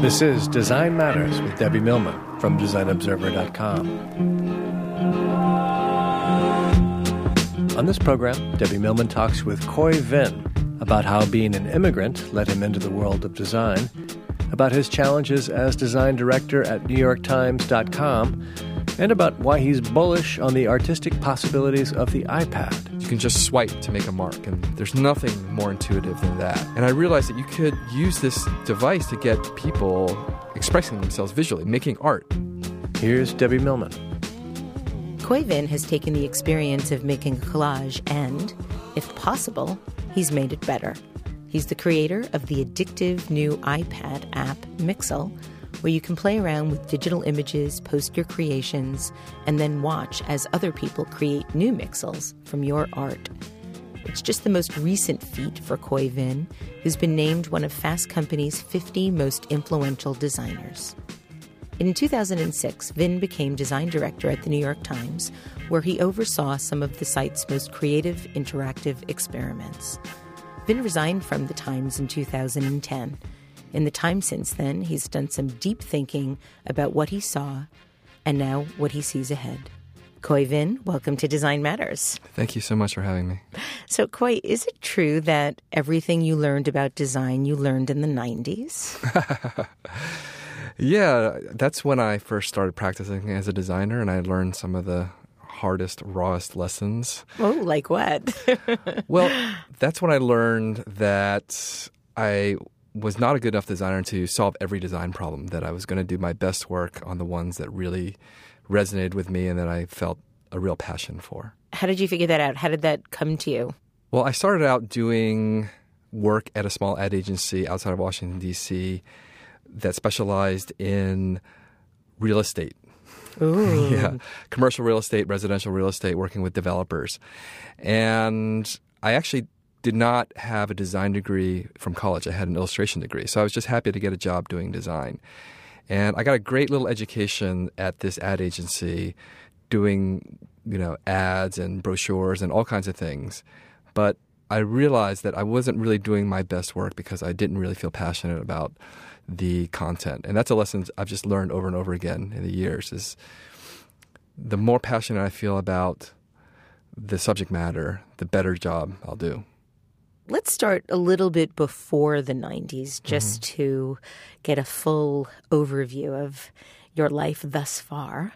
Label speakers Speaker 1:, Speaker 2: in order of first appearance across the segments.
Speaker 1: This is Design Matters with Debbie Millman from DesignObserver.com. On this program, Debbie Millman talks with Khoi Vinh about how being an immigrant led him into the world of design, about his challenges as design director at NewYorkTimes.com, and about why he's bullish on the artistic possibilities of the iPad.
Speaker 2: You can just swipe to make a mark, and there's nothing more intuitive than that. And I realized that you could use this device to get people expressing themselves visually, making art.
Speaker 1: Here's Debbie Millman.
Speaker 3: Khoi Vinh has taken the experience of making a collage and, if possible, he's made it better. He's the creator of the addictive new iPad app Mixel, where you can play around with digital images, post your creations, and then watch as other people create new Mixels from your art. It's just the most recent feat for Khoi Vinh, who's been named one of Fast Company's 50 most influential designers. In 2006, Vinh became design director at the New York Times, where he oversaw some of the site's most creative interactive experiments. Vinh resigned from the Times in 2010. In the time since then, he's done some deep thinking about what he saw and now what he sees ahead. Khoi Vinh, welcome to Design Matters.
Speaker 2: Thank you so much for having me.
Speaker 3: So, Khoi, is it true that everything you learned about design you learned in the 90s?
Speaker 2: Yeah, that's when I first started practicing as a designer, and I learned some of the hardest, rawest lessons.
Speaker 3: Oh, like what?
Speaker 2: well, that's when I learned that I was not a good enough designer to solve every design problem, that I was going to do my best work on the ones that really resonated with me and that I felt a real passion for.
Speaker 3: How did you figure that out? How did that come to you?
Speaker 2: Well, I started out doing work at a small ad agency outside of Washington, D.C that specialized in real estate.
Speaker 3: Ooh.
Speaker 2: yeah, commercial real estate, residential real estate, working with developers. And I actually did not have a design degree from college. I had an illustration degree. So I was just happy to get a job doing design. And I got a great little education at this ad agency doing, you know, ads and brochures and all kinds of things. But I realized that I wasn't really doing my best work because I didn't really feel passionate about the content. And that's a lesson I've just learned over and over again in the years is the more passionate I feel about the subject matter, the better job I'll do.
Speaker 3: Let's start a little bit before the 90s just mm-hmm. to get a full overview of your life thus far.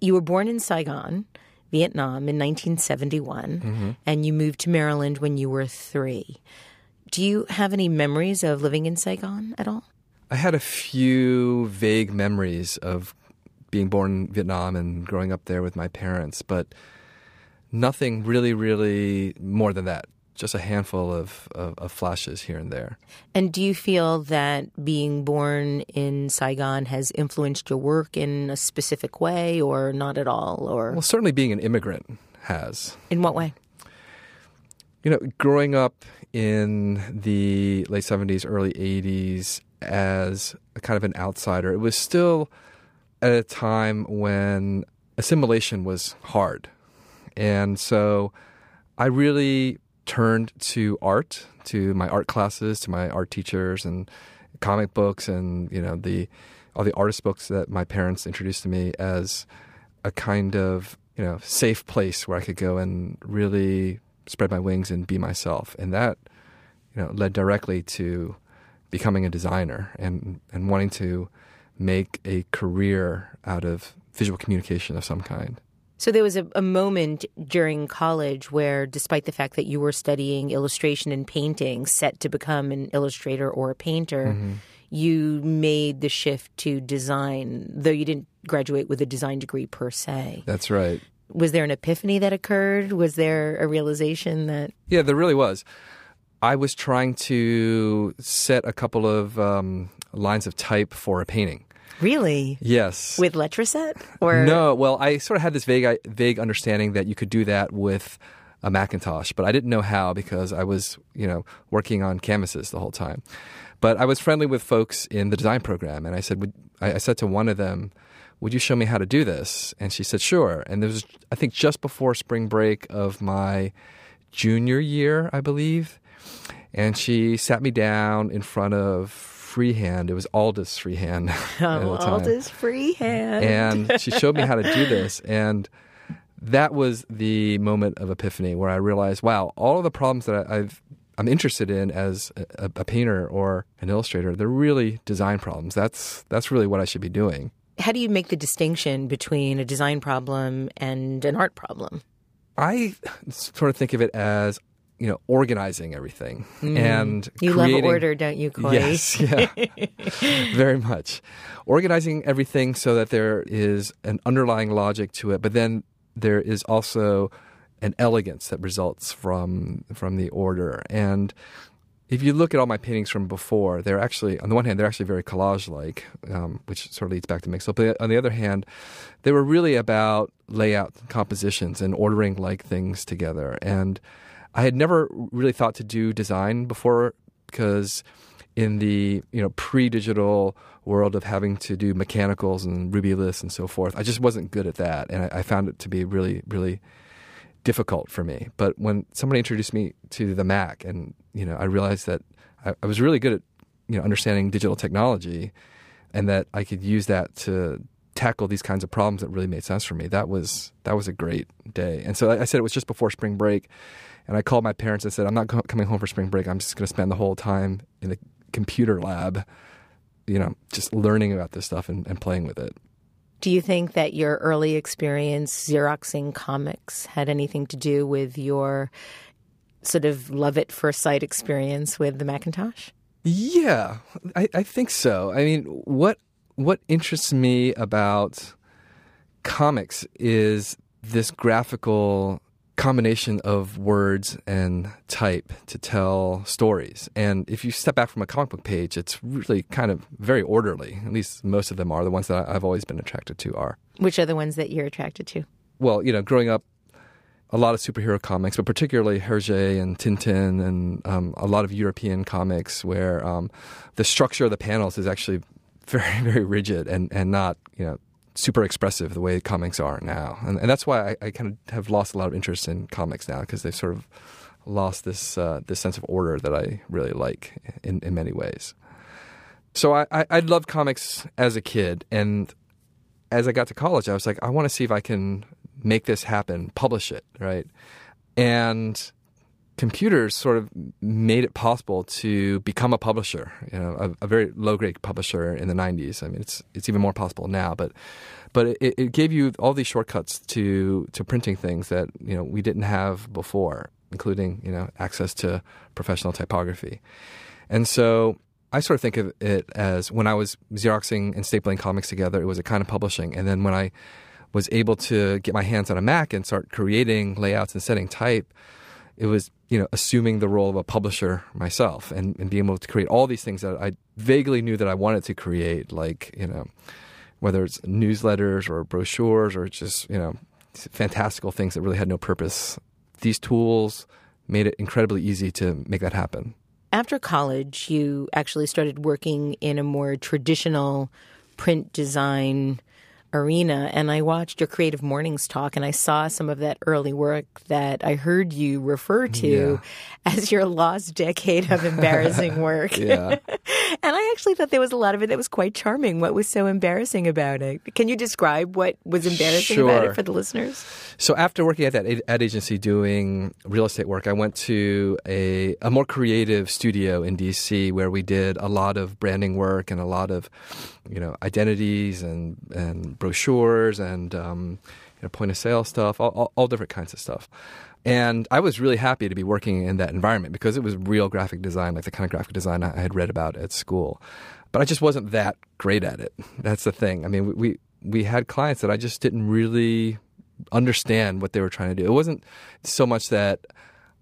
Speaker 3: You were born in Saigon, Vietnam in 1971, mm-hmm. and you moved to Maryland when you were three. Do you have any memories of living in Saigon at all?
Speaker 2: I had a few vague memories of being born in Vietnam and growing up there with my parents, but nothing really, really more than that. Just a handful of, of, of, flashes here and there.
Speaker 3: And do you feel that being born in Saigon has influenced your work in a specific way or not at all? Or
Speaker 2: Well, certainly being an immigrant has.
Speaker 3: In what way?
Speaker 2: You know, growing up in the late 70s, early 80s, as a kind of an outsider. It was still at a time when assimilation was hard. And so I really turned to art, to my art classes, to my art teachers and comic books and, you know, the all the artist books that my parents introduced to me as a kind of, you know, safe place where I could go and really spread my wings and be myself. And that, you know, led directly to becoming a designer and, and wanting to make a career out of visual communication of some kind.
Speaker 3: So there was a, a, moment during college where, despite the fact that you were studying illustration and painting, set to become an illustrator or a painter, mm-hmm. you made the shift to design, though you didn't graduate with a design degree per se.
Speaker 2: That's right.
Speaker 3: Was there an epiphany that occurred? Was there a realization that?
Speaker 2: Yeah, there really was. I was trying to set a couple of um, lines of type for a painting.
Speaker 3: Really?
Speaker 2: Yes.
Speaker 3: With Letraset? Or
Speaker 2: no? Well, I sort of had this vague vague understanding that you could do that with a Macintosh, but I didn't know how because I was, you know, working on canvases the whole time. But I was friendly with folks in the design program, and I said, would, I, I said to one of them, "Would you show me how to do this?" And she said, "Sure." And this was, I think, just before spring break of my junior year, I believe and she sat me down in front of freehand. It was Aldus freehand.
Speaker 3: Oh, freehand.
Speaker 2: And she showed me how to do this. And that was the moment of epiphany where I realized, wow, all of the problems that I, have I'm interested in as a, a, painter or an illustrator, they're really design problems. That's that's really what I should be doing.
Speaker 3: How do you make the distinction between a design problem and an art problem?
Speaker 2: I sort of think of it as you know organizing everything mm. and
Speaker 3: you
Speaker 2: creating,
Speaker 3: love order don't you Khoi?
Speaker 2: yes yeah very much organizing everything so that there is an underlying logic to it but then there is also an elegance that results from from the order and if you look at all my paintings from before, they're actually, on the one hand, they're actually very collage like, um, which sort of leads back to Mixel. But on the other hand, they were really about layout, compositions, and ordering like things together. And I had never really thought to do design before because in the you know pre-digital world of having to do mechanicals and rubyliths and so forth, I just wasn't good at that, and I, I found it to be really, really difficult for me. But when somebody introduced me to the Mac, and you know, I realized that I, I was really good at you know understanding digital technology, and that I could use that to tackle these kinds of problems that really made sense for me. That was that was a great day. And so I said it was just before spring break, and I called my parents and said, I'm not co- coming home for spring break. I'm just going to spend the whole time in the computer lab, you know, just learning about this stuff and, and playing with it.
Speaker 3: Do you think that your early experience Xeroxing comics had anything to do with your sort of love at first sight experience with the Macintosh?
Speaker 2: Yeah, I, I think so. I mean, what what interests me about comics is this graphical combination of words and type to tell stories. And if you step back from a comic book page, it's really kind of very orderly. At least most of them are. The ones that I've always been attracted to are.
Speaker 3: Which are the ones that you're attracted to?
Speaker 2: Well, you know, growing up, a lot of superhero comics, but particularly Hergé and Tintin and um, a lot of European comics where um, the structure of the panels is actually very, very rigid and, and not, you know, super expressive the way comics are now, and, and that's why I, I, kind of have lost a lot of interest in comics now because they've sort of lost this uh, this sense of order that I really like in, in many ways. So I, I, I loved comics as a kid, and as I got to college, I was like, I want to see if I can make this happen, publish it, right? And computers sort of made it possible to become a publisher, you know, a, a very low grade publisher in the 90s. I mean, it's it's even more possible now, but but it, it, gave you all these shortcuts to to printing things that you know we didn't have before, including you know access to professional typography, and so. I sort of think of it as when I was Xeroxing and stapling comics together, it was a kind of publishing. And then when I was able to get my hands on a Mac and start creating layouts and setting type, it was you know assuming the role of a publisher myself and, and being able to create all these things that I vaguely knew that I wanted to create, like you know whether it's newsletters or brochures or just you know fantastical things that really had no purpose. These tools made it incredibly easy to make that happen.
Speaker 3: After college, you actually started working in a more traditional print design arena and I watched your Creative Mornings talk and I saw some of that early work that I heard you refer to yeah. as your lost decade of embarrassing work.
Speaker 2: and
Speaker 3: I actually thought there was a lot of it that was quite charming. What was so embarrassing about it? Can you describe what was embarrassing
Speaker 2: sure.
Speaker 3: about it for the listeners?
Speaker 2: So after working at that ad agency doing real estate work, I went to a, a more creative studio in DC where we did a lot of branding work and a lot of you know identities and and brochures and um, you know, point of sale stuff, all, all, all different kinds of stuff. And I was really happy to be working in that environment because it was real graphic design, like the kind of graphic design I had read about at school. But I just wasn't that great at it. That's the thing. I mean, we we had clients that I just didn't really understand what they were trying to do. It wasn't so much that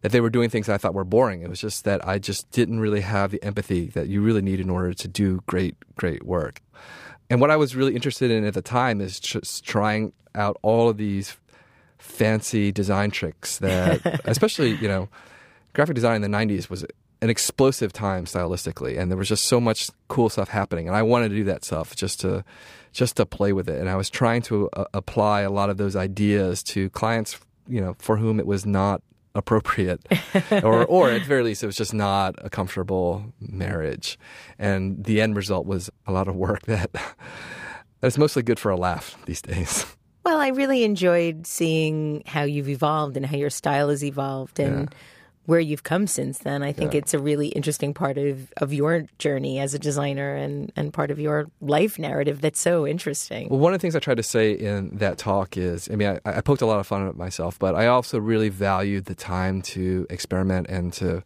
Speaker 2: that they were doing things I thought were boring. It was just that I just didn't really have the empathy that you really need in order to do great great work. And what I was really interested in at the time is just trying out all of these fancy design tricks that, especially, you know, graphic design in the 90s was an explosive time stylistically and there was just so much cool stuff happening and I wanted to do that stuff just to just to play with it and I was trying to uh, apply a lot of those ideas to clients you know for whom it was not appropriate, or or at the very least, it was just not a comfortable marriage, and the end result was a lot of work that that's mostly good for a laugh these days.
Speaker 3: Well, I really enjoyed seeing how you've evolved and how your style has evolved and yeah. Where you've come since then. I think yeah. it's a really interesting part of, of your journey as a designer and, and part of your life narrative that's so interesting.
Speaker 2: Well, one of the things I tried to say in that talk is I mean, I, I poked a lot of fun at myself, but I also really valued the time to experiment and to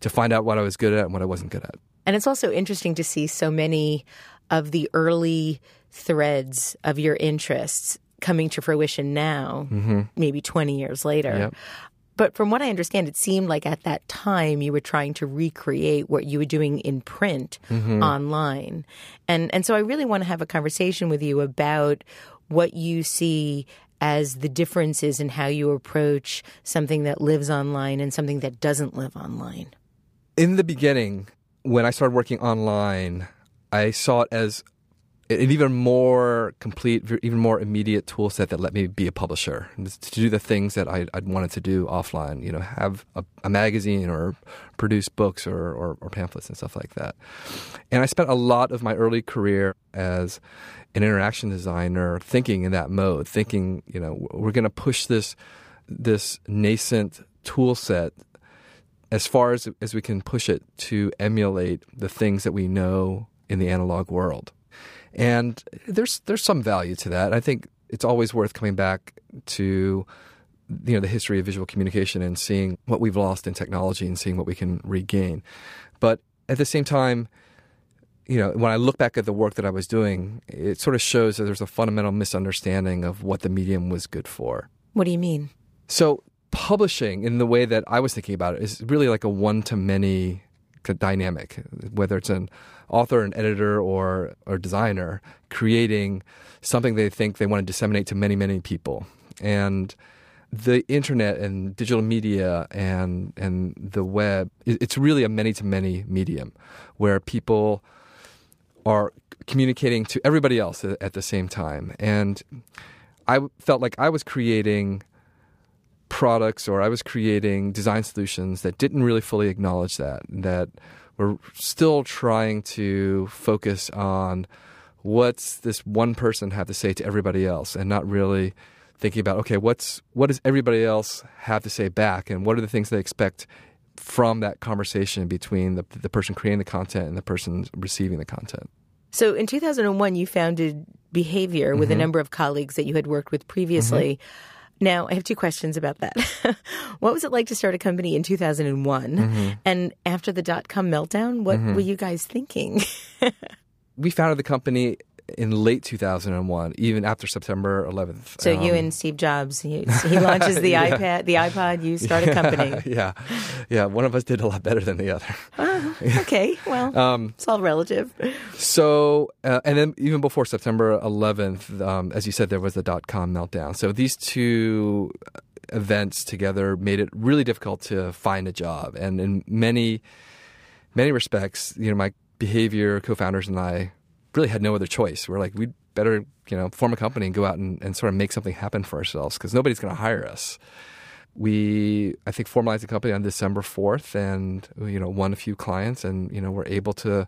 Speaker 2: to find out what I was good at and what I wasn't good at.
Speaker 3: And it's also interesting to see so many of the early threads of your interests coming to fruition now, mm-hmm. maybe 20 years later. Yep. But from what I understand, it seemed like at that time you were trying to recreate what you were doing in print mm-hmm. online. And and so I really want to have a conversation with you about what you see as the differences in how you approach something that lives online and something that doesn't live online.
Speaker 2: In the beginning, when I started working online, I saw it as an even more complete, even more immediate tool set that let me be a publisher to do the things that I, would wanted to do offline. You know, have a, a magazine or produce books or, or, or, pamphlets and stuff like that. And I spent a lot of my early career as an interaction designer thinking in that mode, thinking, you know, we're going to push this this nascent tool set as far as as we can push it to emulate the things that we know in the analog world. And there's there's some value to that. I think it's always worth coming back to you know the history of visual communication and seeing what we've lost in technology and seeing what we can regain. But at the same time, you know, when I look back at the work that I was doing, it sort of shows that there's a fundamental misunderstanding of what the medium was good for.
Speaker 3: What do you mean?
Speaker 2: So publishing in the way that I was thinking about it is really like a one to many dynamic, whether it's an author, an editor, or or designer creating something they think they want to disseminate to many, many people. And the internet and digital media and and the web, it's really a many to many medium where people are communicating to everybody else at the same time. And I felt like I was creating products or I was creating design solutions that didn't really fully acknowledge that, that were still trying to focus on what's this one person have to say to everybody else and not really thinking about okay what's what does everybody else have to say back? And what are the things they expect from that conversation between the, the person creating the content and the person receiving the content?
Speaker 3: So in 2001 you founded behavior with mm-hmm. a number of colleagues that you had worked with previously. Mm-hmm now, I have two questions about that. what was it like to start a company in 2001? Mm-hmm. And after the dot com meltdown, what mm-hmm. were you guys thinking?
Speaker 2: we founded the company in late 2001, even after September 11th.
Speaker 3: So um, you and Steve Jobs, he, he launches the yeah. iPad, the iPod. You start a company.
Speaker 2: yeah, yeah. One of us did a lot better than the other.
Speaker 3: Uh, okay, well, um, it's all relative.
Speaker 2: So, uh, and then even before September 11th, um, as you said, there was the dot com meltdown. So these two events together made it really difficult to find a job, and in many many respects, you know, my behavior co-founders and I really had no other choice. We're like, we'd better, you know, form a company and go out and, and sort of make something happen for ourselves because nobody's going to hire us. We, I think, formalized the company on December 4th and, you know, won a few clients and, you know, we're able to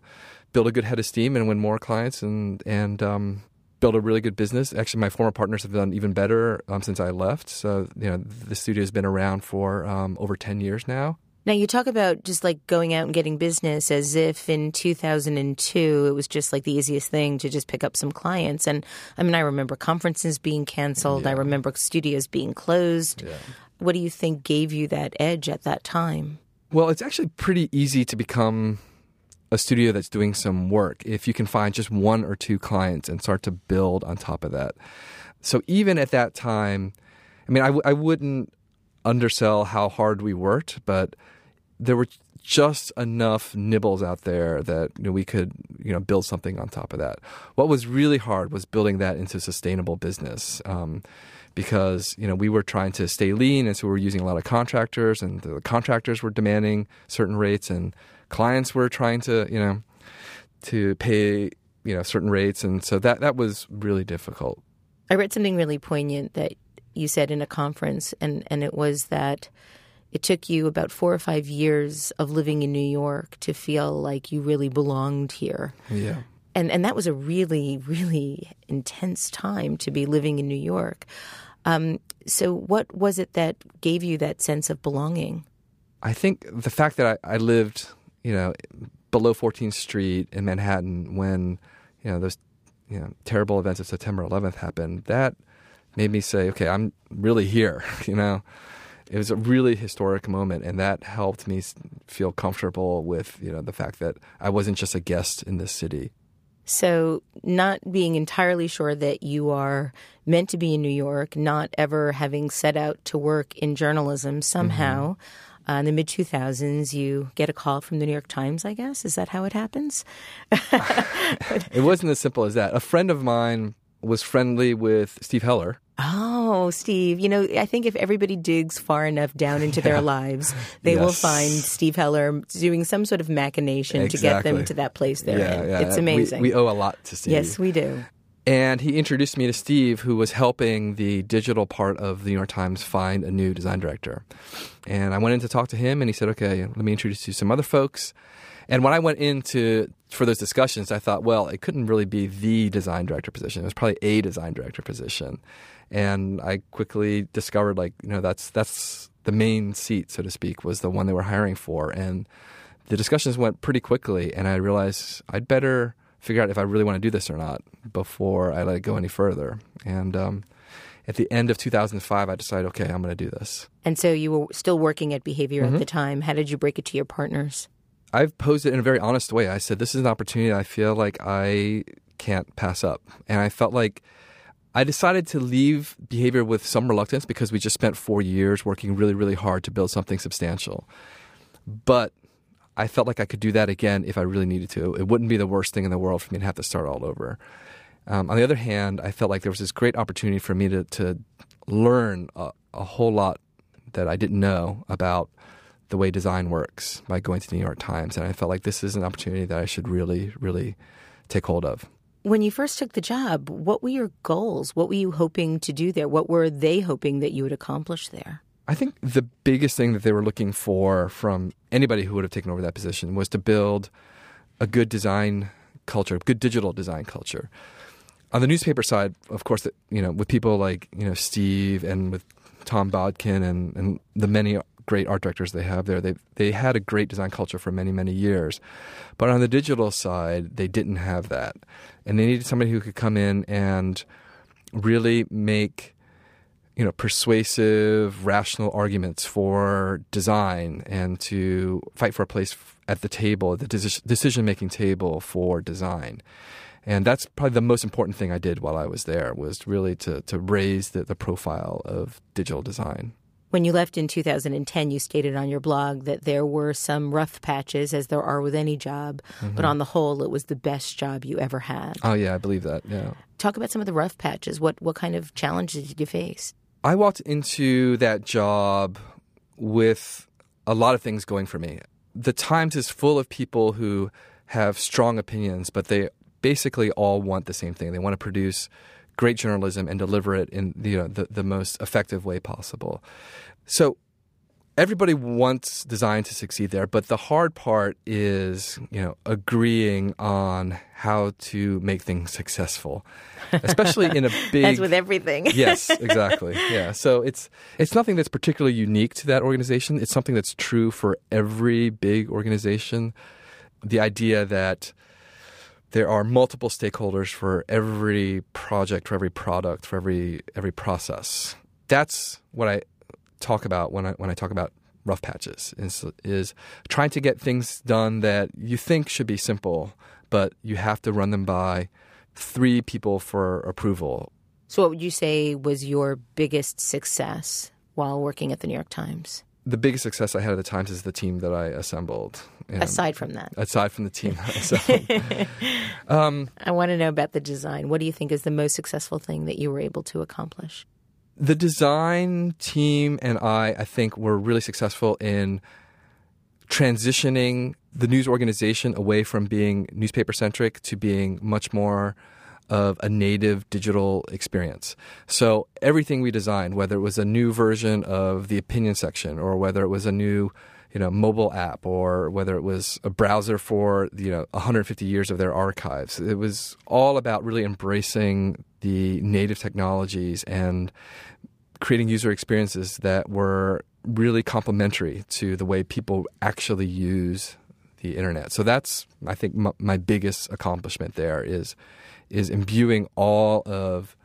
Speaker 2: build a good head of steam and win more clients and, and, um, build a really good business. Actually, my former partners have done even better um, since I left. So, you know, the studio has been around for um, over 10 years now.
Speaker 3: Now, you talk about just like going out and getting business as if in 2002 it was just like the easiest thing to just pick up some clients. And I mean, I remember conferences being canceled, yeah. I remember studios being closed. Yeah. What do you think gave you that edge at that time?
Speaker 2: Well, it's actually pretty easy to become a studio that's doing some work if you can find just one or two clients and start to build on top of that. So even at that time, I mean, I w- I wouldn't undersell how hard we worked, but there were just enough nibbles out there that you know, we could you know build something on top of that. What was really hard was building that into sustainable business. Um, because you know we were trying to stay lean, and so we were using a lot of contractors, and the contractors were demanding certain rates, and clients were trying to you know to pay you know certain rates, and so that that was really difficult.
Speaker 3: I read something really poignant that you said in a conference, and, and it was that it took you about four or five years of living in New York to feel like you really belonged here.
Speaker 2: Yeah.
Speaker 3: And, and that was a really, really intense time to be living in New York. Um, so, what was it that gave you that sense of belonging?
Speaker 2: I think the fact that I, I lived, you know, below 14th Street in Manhattan when, you know, those you know, terrible events of September 11th happened, that made me say, okay, I'm really here, you know it was a really historic moment, and that helped me feel comfortable with you know the fact that I wasn't just a guest in this city.
Speaker 3: So, not being entirely sure that you are meant to be in New York, not ever having set out to work in journalism, somehow. Mm-hmm. Uh, in the mid 2000s, you get a call from the New York Times, I guess. Is that how it happens?
Speaker 2: it wasn't as simple as that. A friend of mine was friendly with Steve Heller,
Speaker 3: Oh, Steve, you know, I think if everybody digs far enough down into their lives, they yes. will find Steve Heller doing some sort of machination exactly. to get them to that place they're yeah, in. Yeah. It's amazing.
Speaker 2: We, we, owe a lot to Steve.
Speaker 3: Yes, we do.
Speaker 2: And he introduced me to Steve, who was helping the digital part of the New York Times find a new design director. And I went in to talk to him, and he said, okay, let me introduce you to some other folks. And when I went into for those discussions, I thought, well, it couldn't really be the design director position. It was probably a design director position and I quickly discovered like you know that's that's the main seat, so to speak, was the one they were hiring for, and the discussions went pretty quickly, and I realized I'd better figure out if I really want to do this or not before I let it go any further, and. Um, at the end of 2005, I decided, okay, I'm going to do this.
Speaker 3: And so you were still working at Behavior mm-hmm. at the time. How did you break it to your partners?
Speaker 2: I've posed it in a very honest way. I said, this is an opportunity I feel like I can't pass up. And I felt like I decided to leave behavior with some reluctance because we just spent four years working really, really hard to build something substantial. But I felt like I could do that again if I really needed to. It wouldn't be the worst thing in the world for me to have to start all over. Um, on the other hand, I felt like there was this great opportunity for me to, to learn a, a whole lot that I didn't know about the way design works by going to the New York Times. And I felt like this is an opportunity that I should really, really take hold of.
Speaker 3: When you first took the job, what were your goals? What were you hoping to do there? What were they hoping that you would accomplish there?
Speaker 2: I think the biggest thing that they were looking for from anybody who would have taken over that position was to build a good design culture, a good digital design culture. On the newspaper side, of course, you know, with people like you know Steve and with Tom Bodkin and, and the many great art directors they have there. They they had a great design culture for many many years, but on the digital side, they didn't have that, and they needed somebody who could come in and really make you know persuasive, rational arguments for design and to fight for a place at the table, the decision making table for design. And that's probably the most important thing I did while I was there was really to, to raise the, the profile of digital design.
Speaker 3: When you left in 2010, you stated on your blog that there were some rough patches, as there are with any job, mm-hmm. but on the whole, it was the best job you ever had.
Speaker 2: Oh, yeah, I believe that. Yeah.
Speaker 3: Talk about some of the rough patches. What, what kind of challenges did you face?
Speaker 2: I walked into that job with a lot of things going for me. The Times is full of people who have strong opinions, but they basically all want the same thing. They want to produce great journalism and deliver it in the, you know, the, the most effective way possible. So everybody wants design to succeed there, but the hard part is, you know, agreeing on how to make things successful, especially in a big.
Speaker 3: As with everything.
Speaker 2: yes, exactly. Yeah. So it's it's nothing that's particularly unique to that organization. It's something that's true for every big organization. The idea that there are multiple stakeholders for every project, for every product, for every every process. That's what I talk about when I when I talk about rough patches is is trying to get things done that you think should be simple, but you have to run them by three people for approval.
Speaker 3: So what would you say was your biggest success while working at the New York Times?
Speaker 2: The biggest success I had at the Times is the team that I assembled.
Speaker 3: And aside from that,
Speaker 2: aside from the team I assembled,
Speaker 3: um, I want to know about the design. What do you think is the most successful thing that you were able to accomplish?
Speaker 2: The design team and I, I think, were really successful in transitioning the news organization away from being newspaper centric to being much more of a native digital experience. So everything we designed, whether it was a new version of the opinion section or whether it was a new you know mobile app or whether it was a browser for you know 150 years of their archives it was all about really embracing the native technologies and creating user experiences that were really complementary to the way people actually use the internet so that's i think my, my biggest accomplishment there is is imbuing all of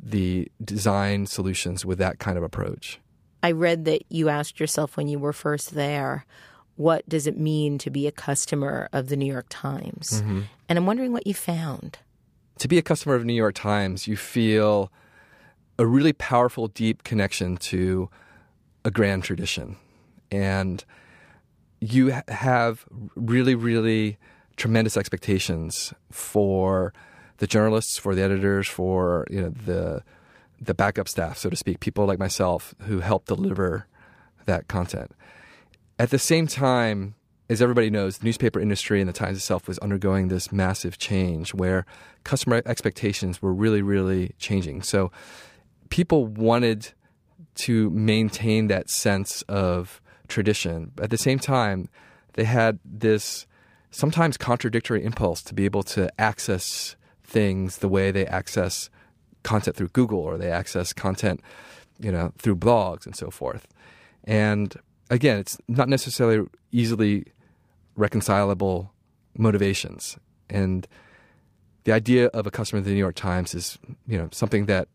Speaker 2: the design solutions with that kind of approach
Speaker 3: I read that you asked yourself when you were first there, what does it mean to be a customer of the New York Times? Mm-hmm. And I'm wondering what you found.
Speaker 2: To be a customer of New York Times, you feel a really powerful, deep connection to a grand tradition. And you have really, really tremendous expectations for the journalists, for the editors, for you know the the backup staff, so to speak, people like myself who help deliver that content. At the same time, as everybody knows, the newspaper industry and the Times itself was undergoing this massive change where customer expectations were really, really changing. So people wanted to maintain that sense of tradition. At the same time, they had this sometimes contradictory impulse to be able to access things the way they access content through Google or they access content, you know, through blogs and so forth. And again, it's not necessarily easily reconcilable motivations. And the idea of a customer of the New York Times is, you know, something that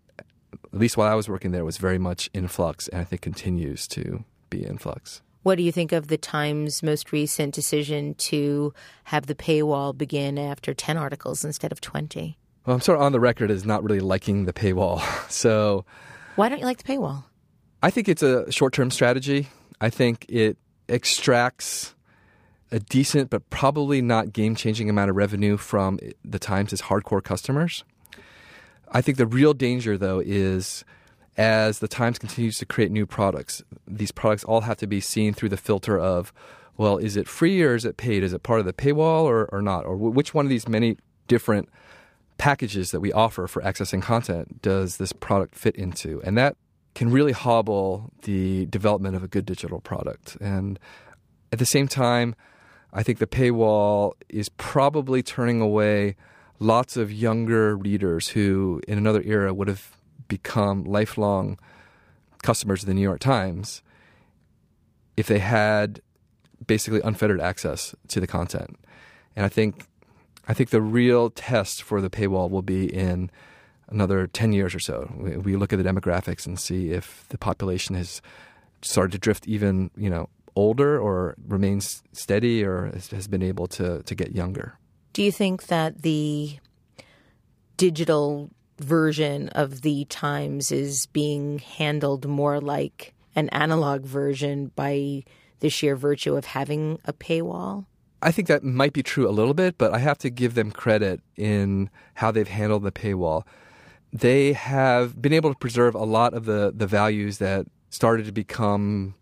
Speaker 2: at least while I was working there was very much in flux and I think continues to be in flux.
Speaker 3: What do you think of the Times' most recent decision to have the paywall begin after 10 articles instead of 20?
Speaker 2: Well, I'm sort of on the record as not really liking the paywall. So,
Speaker 3: why don't you like the paywall?
Speaker 2: I think it's a short-term strategy. I think it extracts a decent but probably not game-changing amount of revenue from the Times' hardcore customers. I think the real danger, though, is as the Times continues to create new products, these products all have to be seen through the filter of, well, is it free or is it paid? Is it part of the paywall or, or not? Or which one of these many different packages that we offer for accessing content does this product fit into? And that can really hobble the development of a good digital product. And at the same time, I think the paywall is probably turning away lots of younger readers who, in another era, would have become lifelong customers of the New York Times if they had basically unfettered access to the content. And I think I think the real test for the paywall will be in another 10 years or so. We, look at the demographics and see if the population has started to drift even, you know, older or remains steady or has, has been able to, to get younger.
Speaker 3: Do you think that the digital version of the Times is being handled more like an analog version by the sheer virtue of having a paywall?
Speaker 2: I think that might be true a little bit, but I have to give them credit in how they've handled the paywall. They have been able to preserve a lot of the, the values that started to become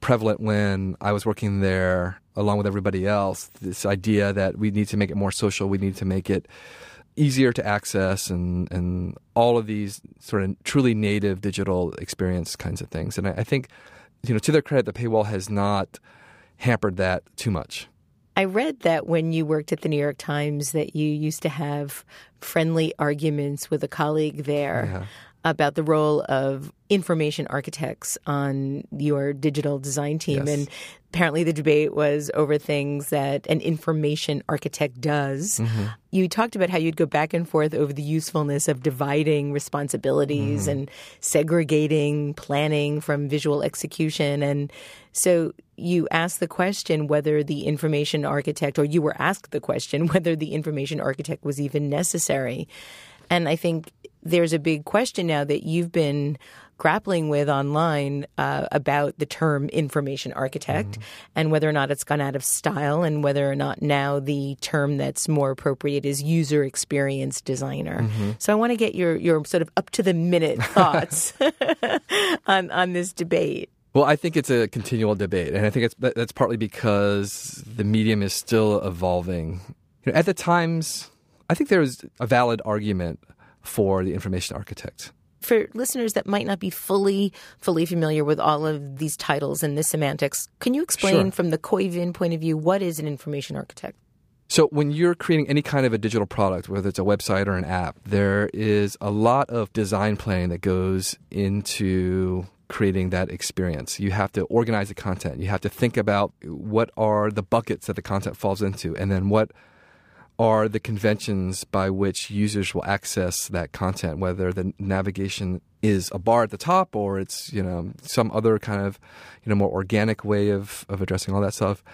Speaker 2: prevalent when I was working there along with everybody else. This idea that we need to make it more social, we need to make it easier to access, and, and all of these sort of truly native digital experience kinds of things. And I, I think, you know, to their credit, the paywall has not hampered that too much.
Speaker 3: I read that when you worked at the New York Times that you used to have friendly arguments with a colleague there yeah. About the role of information architects on your digital design team yes. and apparently the debate was over things that an information architect does. Mm-hmm. You talked about how you'd go back and forth over the usefulness of dividing responsibilities mm-hmm. and segregating planning from visual execution and so you asked the question whether the information architect, or you were asked the question whether the information architect was even necessary. And I think there's a big question now that you've been grappling with online uh, about the term information architect mm-hmm. and whether or not it's gone out of style and whether or not now the term that's more appropriate is user experience designer. Mm-hmm. So I want to get your your sort of up to the minute thoughts on on this debate.
Speaker 2: Well, I think it's a continual debate, and I think it's that's partly because the medium is still evolving. You know, at the Times, I think there's a valid argument for the information architect.
Speaker 3: For listeners that might not be fully fully familiar with all of these titles and the semantics, can you explain
Speaker 2: Sure.
Speaker 3: from the Khoi Vinh point of view what is an information architect?
Speaker 2: So when you're creating any kind of a digital product, whether it's a website or an app, there is a lot of design planning that goes into creating that experience. You have to organize the content. You have to think about what are the buckets that the content falls into and then what are the conventions by which users will access that content, whether the navigation is a bar at the top or it's, you know, some other kind of, you know, more organic way of, of addressing all that stuff.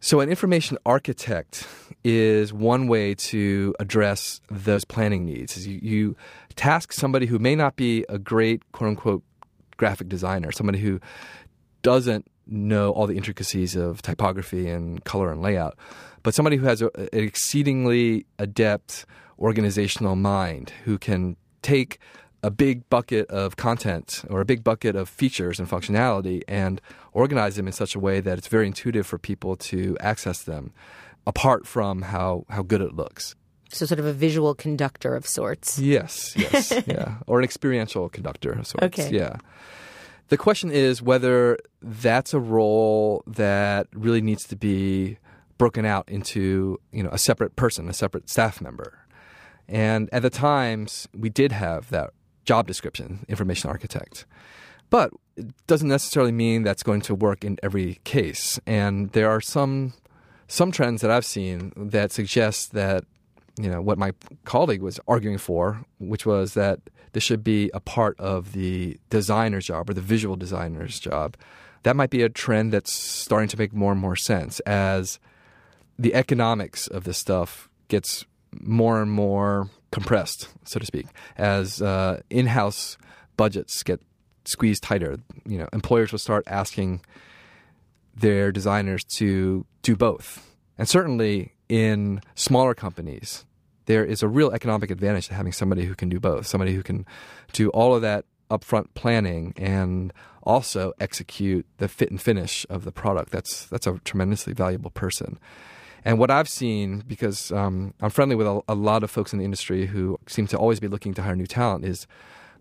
Speaker 2: So, an information architect is one way to address those planning needs. Is you, you task somebody who may not be a great quote unquote graphic designer, somebody who doesn't know all the intricacies of typography and color and layout, but somebody who has a, an exceedingly adept organizational mind who can take a big bucket of content or a big bucket of features and functionality and organize them in such a way that it's very intuitive for people to access them apart from how, how good it looks.
Speaker 3: So, sort of a visual conductor of sorts.
Speaker 2: Yes, yes, yeah. Or an experiential conductor of sorts.
Speaker 3: Okay.
Speaker 2: Yeah. The question is whether that's a role that really needs to be broken out into, you know, a separate person, a separate staff member. And at the times, we did have that job description, information architect. But it doesn't necessarily mean that's going to work in every case. And there are some some trends that I've seen that suggest that you know what my colleague was arguing for, which was that this should be a part of the designer's job or the visual designer's job. That might be a trend that's starting to make more and more sense as the economics of this stuff gets more and more compressed, so to speak, as uh, in-house budgets get squeezed tighter. You know, employers will start asking their designers to do both, and certainly in smaller companies, there is a real economic advantage to having somebody who can do both, somebody who can do all of that upfront planning and also execute the fit and finish of the product. That's that's a tremendously valuable person. And what I've seen, because um, I'm friendly with a, a lot of folks in the industry who seem to always be looking to hire new talent, is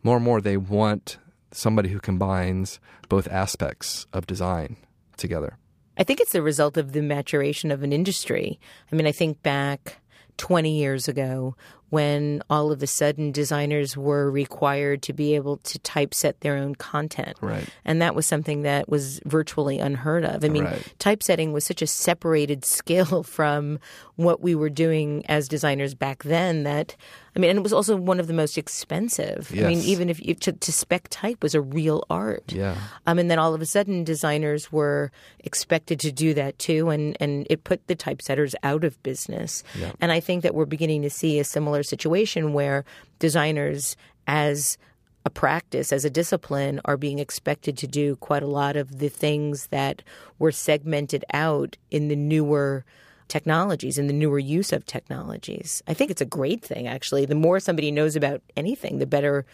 Speaker 2: more and more they want somebody who combines both aspects of design together.
Speaker 3: I think it's the result of the maturation of an industry. I mean, I think back 20 years ago when all of a sudden designers were required to be able to typeset their own content.
Speaker 2: Right.
Speaker 3: And that was something that was virtually unheard of. I mean,
Speaker 2: Right.
Speaker 3: typesetting was such a separated skill from what we were doing as designers back then that, I mean, and it was also one of the most expensive. I mean, even if you, to, to spec type was a real art.
Speaker 2: Yeah.
Speaker 3: Um, and then all of a sudden, designers were expected to do that too, and, and it put the typesetters out of business.
Speaker 2: Yeah.
Speaker 3: And I think that we're beginning to see a similar situation where designers, as a practice, as a discipline, are being expected to do quite a lot of the things that were segmented out in the newer technologies and the newer use of technologies. I think it's a great thing, actually. The more somebody knows about anything, the better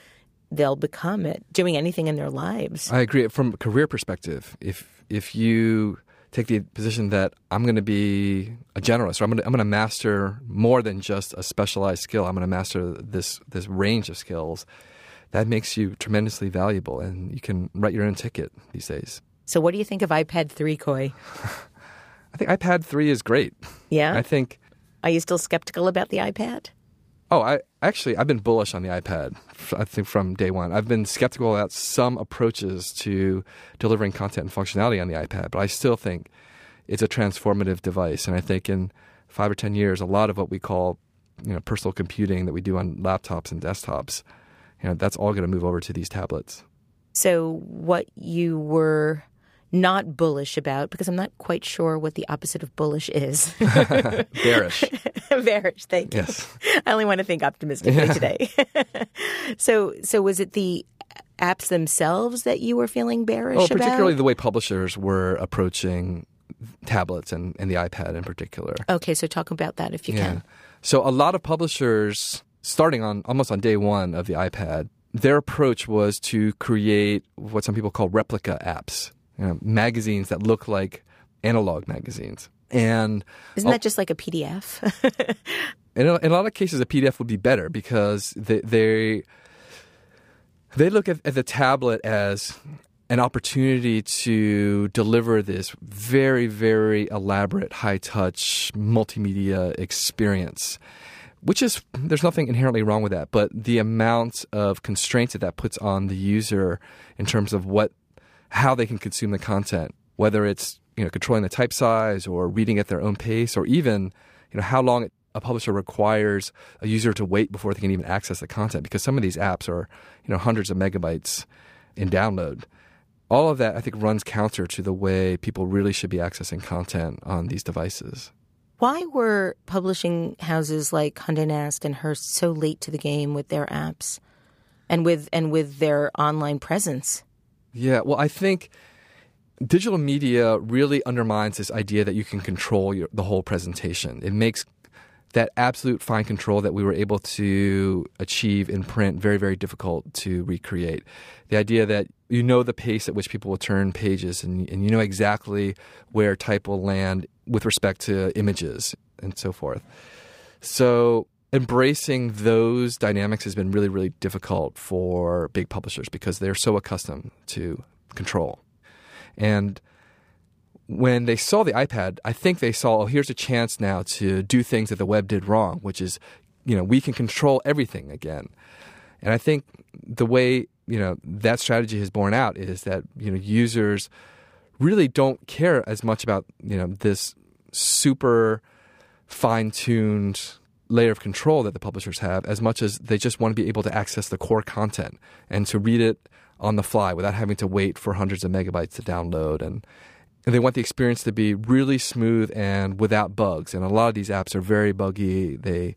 Speaker 3: they'll become at doing anything in their lives.
Speaker 2: I agree. From a career perspective, if if you take the position that I'm going to be a generalist, or I'm going to, I'm going to master more than just a specialized skill. I'm going to master this this range of skills. That makes you tremendously valuable, and you can write your own ticket these days.
Speaker 3: So, what do you think of iPad 3, Khoi?
Speaker 2: I think iPad three is great.
Speaker 3: Yeah?
Speaker 2: I think.
Speaker 3: Are you still skeptical about the iPad?
Speaker 2: Oh, I actually I've been bullish on the iPad. I think from day one, I've been skeptical about some approaches to delivering content and functionality on the iPad, but I still think it's a transformative device. And I think in five or ten years, a lot of what we call you know personal computing that we do on laptops and desktops, you know, that's all going to move over to these tablets.
Speaker 3: So, what you were not bullish about, because I'm not quite sure what the opposite of bullish is.
Speaker 2: Bearish.
Speaker 3: Bearish, thank you.
Speaker 2: Yes.
Speaker 3: I only want to think optimistically today. so, so was it the apps themselves that you were feeling bearish
Speaker 2: Well,
Speaker 3: about?
Speaker 2: particularly the way publishers were approaching tablets and, and the iPad in particular.
Speaker 3: Okay, so talk about that if you can.
Speaker 2: So a lot of publishers, starting on almost on day one of the iPad, their approach was to create what some people call replica apps, you know, magazines that look like analog magazines. And
Speaker 3: Isn't that just like a PDF?
Speaker 2: in a, in a lot of cases, a PDF would be better because they they, they look at, at the tablet as an opportunity to deliver this very, very elaborate, high touch multimedia experience, which is, there's nothing inherently wrong with that. But the amount of constraints that that puts on the user in terms of what, how they can consume the content, whether it's, you know, controlling the type size or reading at their own pace or even, you know, how long a publisher requires a user to wait before they can even access the content because some of these apps are, you know, hundreds of megabytes in download all of that I think runs counter to the way people really should be accessing content on these devices.
Speaker 3: Why were publishing houses like Condé Nast and Hearst so late to the game with their apps and with and with their online presence?
Speaker 2: Yeah, well, I think digital media really undermines this idea that you can control your, the whole presentation. It makes that absolute fine control that we were able to achieve in print very, very difficult to recreate. The idea that you know the pace at which people will turn pages and, and you know exactly where type will land with respect to images and so forth. So embracing those dynamics has been really, really difficult for big publishers because they're so accustomed to control. And when they saw the iPad, I think they saw, oh, here's a chance now to do things that the web did wrong, which is, you know, we can control everything again. And I think the way, you know, that strategy has borne out is that, you know, users really don't care as much about, you know, this super fine-tuned layer of control that the publishers have as much as they just want to be able to access the core content and to read it on the fly without having to wait for hundreds of megabytes to download and and they want the experience to be really smooth and without bugs. And a lot of these apps are very buggy. They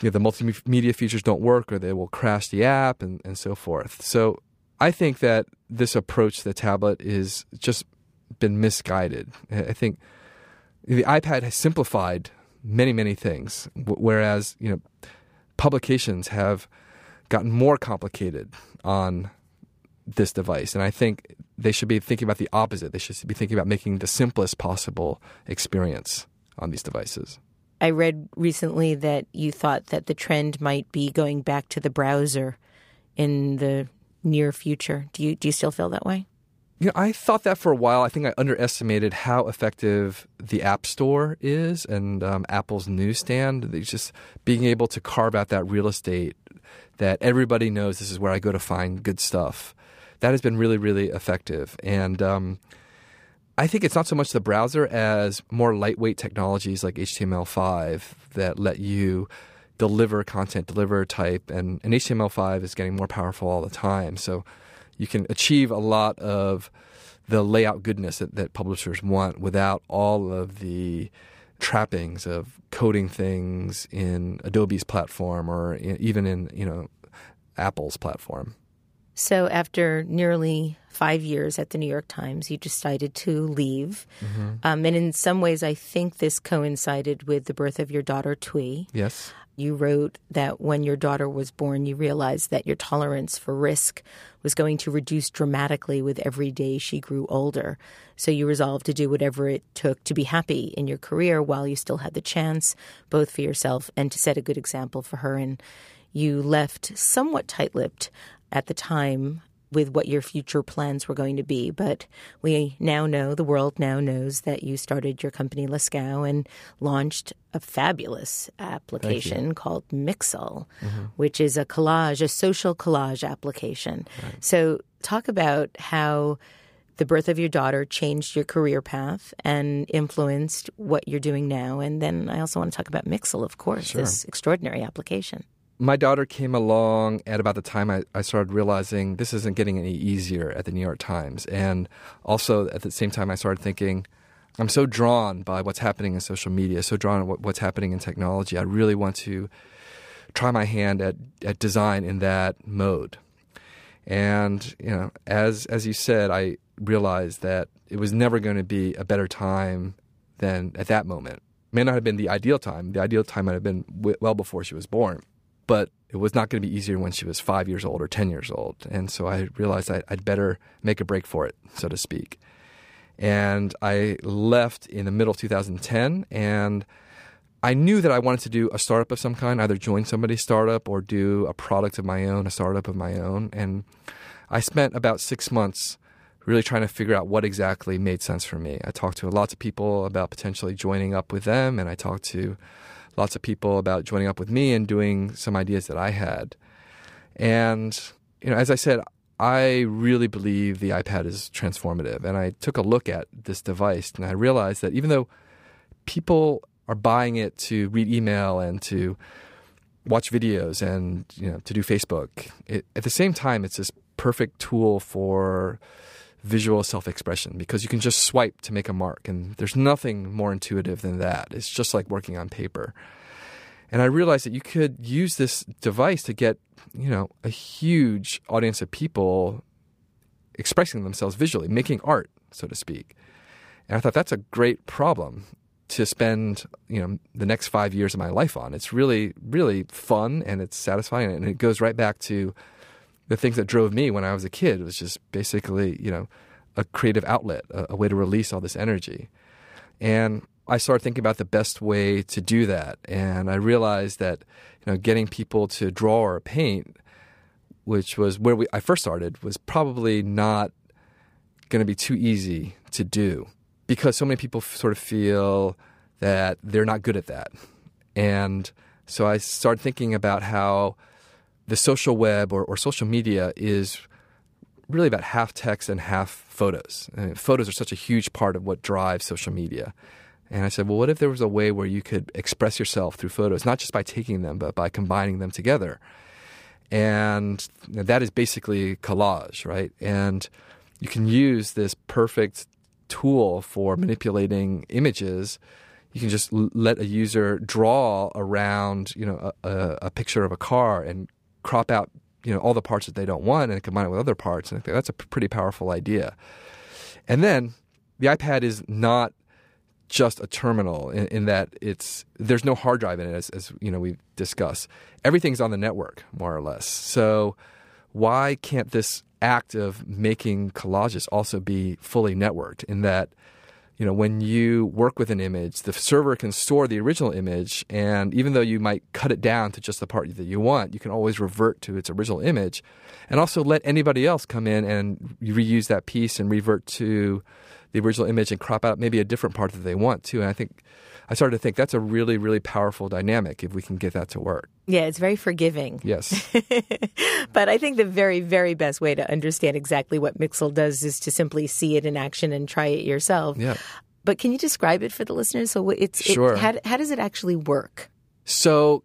Speaker 2: you know, the multimedia features don't work or they will crash the app and, and so forth. So I think that this approach to the tablet is just been misguided. I think the iPad has simplified many, many things, whereas you know publications have gotten more complicated on this device. And I think they should be thinking about the opposite. They should be thinking about making the simplest possible experience on these devices.
Speaker 3: I read recently that you thought that the trend might be going back to the browser in the near future. Do you do you still feel that way?
Speaker 2: You know, I thought that for a while. I think I underestimated how effective the App Store is and um, Apple's newsstand. They just being able to carve out that real estate that everybody knows this is where I go to find good stuff that has been really, really effective. And um, I think it's not so much the browser as more lightweight technologies like HTML5 that let you deliver content, deliver type, and, and HTML5 is getting more powerful all the time. So you can achieve a lot of the layout goodness that, that publishers want without all of the trappings of coding things in Adobe's platform or in, even in you know Apple's platform.
Speaker 3: So, after nearly five years at the New York Times, you decided to leave. Mm-hmm. Um, and in some ways, I think this coincided with the birth of your daughter, Thuy.
Speaker 2: Yes.
Speaker 3: You wrote that when your daughter was born, you realized that your tolerance for risk was going to reduce dramatically with every day she grew older. So you resolved to do whatever it took to be happy in your career while you still had the chance, both for yourself and to set a good example for her. And you left somewhat tight lipped at the time with what your future plans were going to be. But we now know, the world now knows that you started your company Lascaux and launched a fabulous application called Mixel, mm-hmm. which is a collage, a social collage application. Right. So talk about how the birth of your daughter changed your career path and influenced what you're doing now. And then I also want to talk about Mixel, of course, sure. this extraordinary application
Speaker 2: my daughter came along at about the time I, I, started realizing this isn't getting any easier at the New York Times. And also at the same time, I started thinking, I'm so drawn by what's happening in social media, so drawn to what's happening in technology. I really want to try my hand at, at design in that mode. And, you know, as, as you said, I realized that it was never going to be a better time than at that moment. It may not have been the ideal time. The ideal time might have been w- well before she was born but it was not going to be easier when she was five years old or 10 years old. And so I realized I, would better make a break for it, so to speak. And I left in the middle of 2010, and I knew that I wanted to do a startup of some kind, either join somebody's startup or do a product of my own, a startup of my own. And I spent about six months really trying to figure out what exactly made sense for me. I talked to lots of people about potentially joining up with them, and I talked to lots of people about joining up with me and doing some ideas that I had. And, you know, as I said, I really believe the iPad is transformative. And I took a look at this device and I realized that even though people are buying it to read email and to watch videos and you know to do Facebook. It, at the same time, it's this perfect tool for visual self-expression because you can just swipe to make a mark, and there's nothing more intuitive than that. It's just like working on paper. And I realized that you could use this device to get you know a huge audience of people expressing themselves visually, making art, so to speak. And I thought that's a great problem to spend you know the next five years of my life on. It's really really fun and it's satisfying and it goes right back to the things that drove me when I was a kid. Was just basically you know a creative outlet, a, a way to release all this energy, and I started thinking about the best way to do that, and I realized that you know getting people to draw or paint, which was where we I first started, was probably not going to be too easy to do because so many people sort of feel that they're not good at that. And so I started thinking about how the social web or, or social media is really about half text and half photos. And photos are such a huge part of what drives social media. And I said, well, what if there was a way where you could express yourself through photos, not just by taking them, but by combining them together? And that is basically collage, right? And you can use this perfect tool for manipulating images. You can just let a user draw around, you know, a, a, picture of a car and crop out, you know, all the parts that they don't want and combine it with other parts. And I think that's a pretty powerful idea. And then the iPad is not just a terminal in, in, that it's there's no hard drive in it, as, as you know we discuss. Everything's on the network, more or less. So why can't this act of making collages also be fully networked in that you know when you work with an image the server can store the original image and even though you might cut it down to just the part that you want you can always revert to its original image. And also let anybody else come in and reuse that piece and revert to the original image and crop out maybe a different part that they want too and i think I started to think that's a really, really powerful dynamic if we can get that to work.
Speaker 3: Yeah, it's very forgiving.
Speaker 2: Yes.
Speaker 3: but I think the very, very best way to understand exactly what Mixel does is to simply see it in action and try it yourself.
Speaker 2: Yeah.
Speaker 3: But can you describe it for the listeners? So it's
Speaker 2: sure.
Speaker 3: It, how, how does it actually work?
Speaker 2: So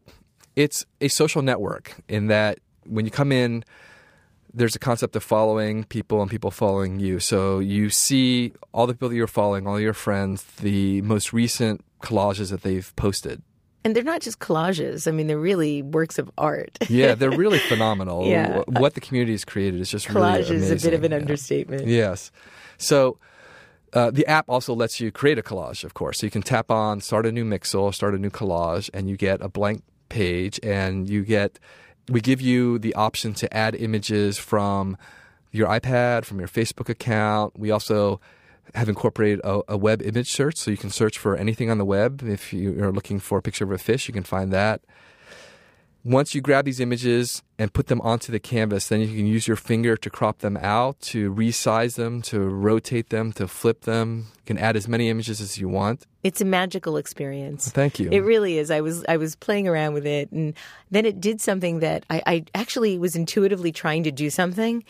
Speaker 2: it's a social network in that when you come in, there's a concept of following people and people following you. So you see all the people that you're following, all your friends, the most recent collages that they've posted.
Speaker 3: And they're not just collages. I mean, they're really works of art.
Speaker 2: yeah, they're really phenomenal.
Speaker 3: yeah.
Speaker 2: What the community has created is just
Speaker 3: Collage
Speaker 2: really amazing.
Speaker 3: is a bit of an
Speaker 2: yeah.
Speaker 3: understatement.
Speaker 2: Yes. So uh, the app also lets you create a collage, of course. So you can tap on start a new mixel, start a new collage, and you get a blank page, and you get we give you the option to add images from your iPad, from your Facebook account. We also have incorporated a, a, web image search, so you can search for anything on the web. If you're looking for a picture of a fish, you can find that. Once you grab these images and put them onto the canvas, then you can use your finger to crop them out, to resize them, to rotate them, to flip them. You can add as many images as you want.
Speaker 3: It's a magical experience.
Speaker 2: Thank you.
Speaker 3: It really is. I was I was playing around with it, and then it did something that I, I actually was intuitively trying to do something,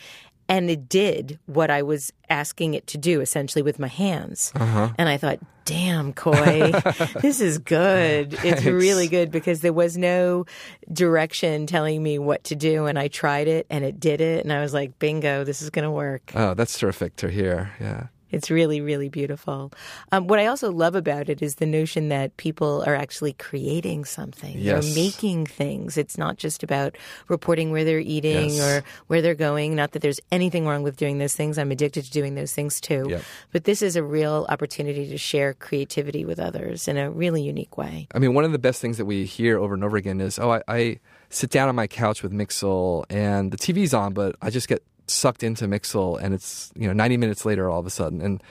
Speaker 3: and it did what I was asking it to do, essentially with my hands.
Speaker 2: Uh-huh.
Speaker 3: And I thought, damn, Khoi, this is good. It's really good because there was no direction telling me what to do. And I tried it and it did it. And I was like, bingo, this is going to work.
Speaker 2: Oh, that's terrific to hear. Yeah.
Speaker 3: It's really, really beautiful. Um, what I also love about it is the notion that people are actually creating something.
Speaker 2: Yes.
Speaker 3: They're making things. It's not just about reporting where they're eating
Speaker 2: Yes.
Speaker 3: or where they're going. Not that there's anything wrong with doing those things. I'm addicted to doing those things too.
Speaker 2: Yep.
Speaker 3: But this is a real opportunity to share creativity with others in a really unique way.
Speaker 2: I mean, one of the best things that we hear over and over again is, oh, I, I sit down on my couch with Mixel and the TV's on, but I just get sucked into Mixel and it's, you know, 90 minutes later all of a sudden. And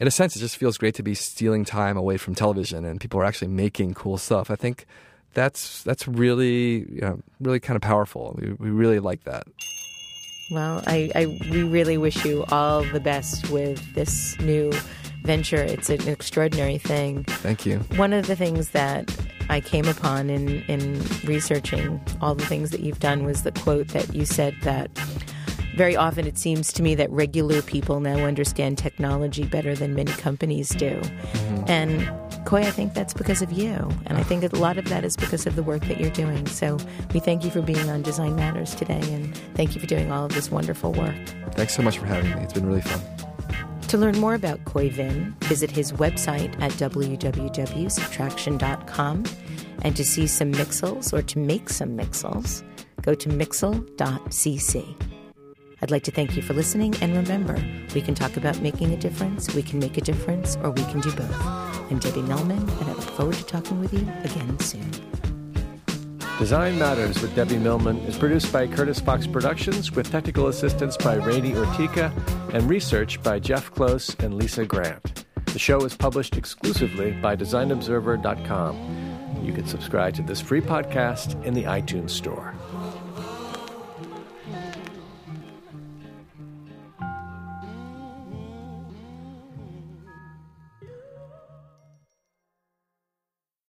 Speaker 2: in a sense, it just feels great to be stealing time away from television and people are actually making cool stuff. I think that's that's really you know, really kind of powerful. We, we really like that.
Speaker 3: Well, I, I we really wish you all the best with this new venture. It's an extraordinary thing.
Speaker 2: Thank you.
Speaker 3: One of the things that I came upon in, in researching all the things that you've done was the quote that you said that very often it seems to me that regular people now understand technology better than many companies do. Mm-hmm. And Khoi, I think that's because of you. And I think a lot of that is because of the work that you're doing. So we thank you for being on Design Matters today and thank you for doing all of this wonderful work.
Speaker 2: Thanks so much for having me. It's been really fun.
Speaker 3: To learn more about Khoi Vinh, visit his website at www.subtraction.com. And to see some mixels or to make some mixels, go to mixel.cc. I'd like to thank you for listening, and remember, we can talk about making a difference, we can make a difference, or we can do both. I'm Debbie Millman, and I look forward to talking with you again soon.
Speaker 1: Design Matters with Debbie Millman is produced by Curtis Fox Productions with technical assistance by Rainey Ortica and research by Jeff Close and Lisa Grant. The show is published exclusively by DesignObserver.com. You can subscribe to this free podcast in the iTunes Store.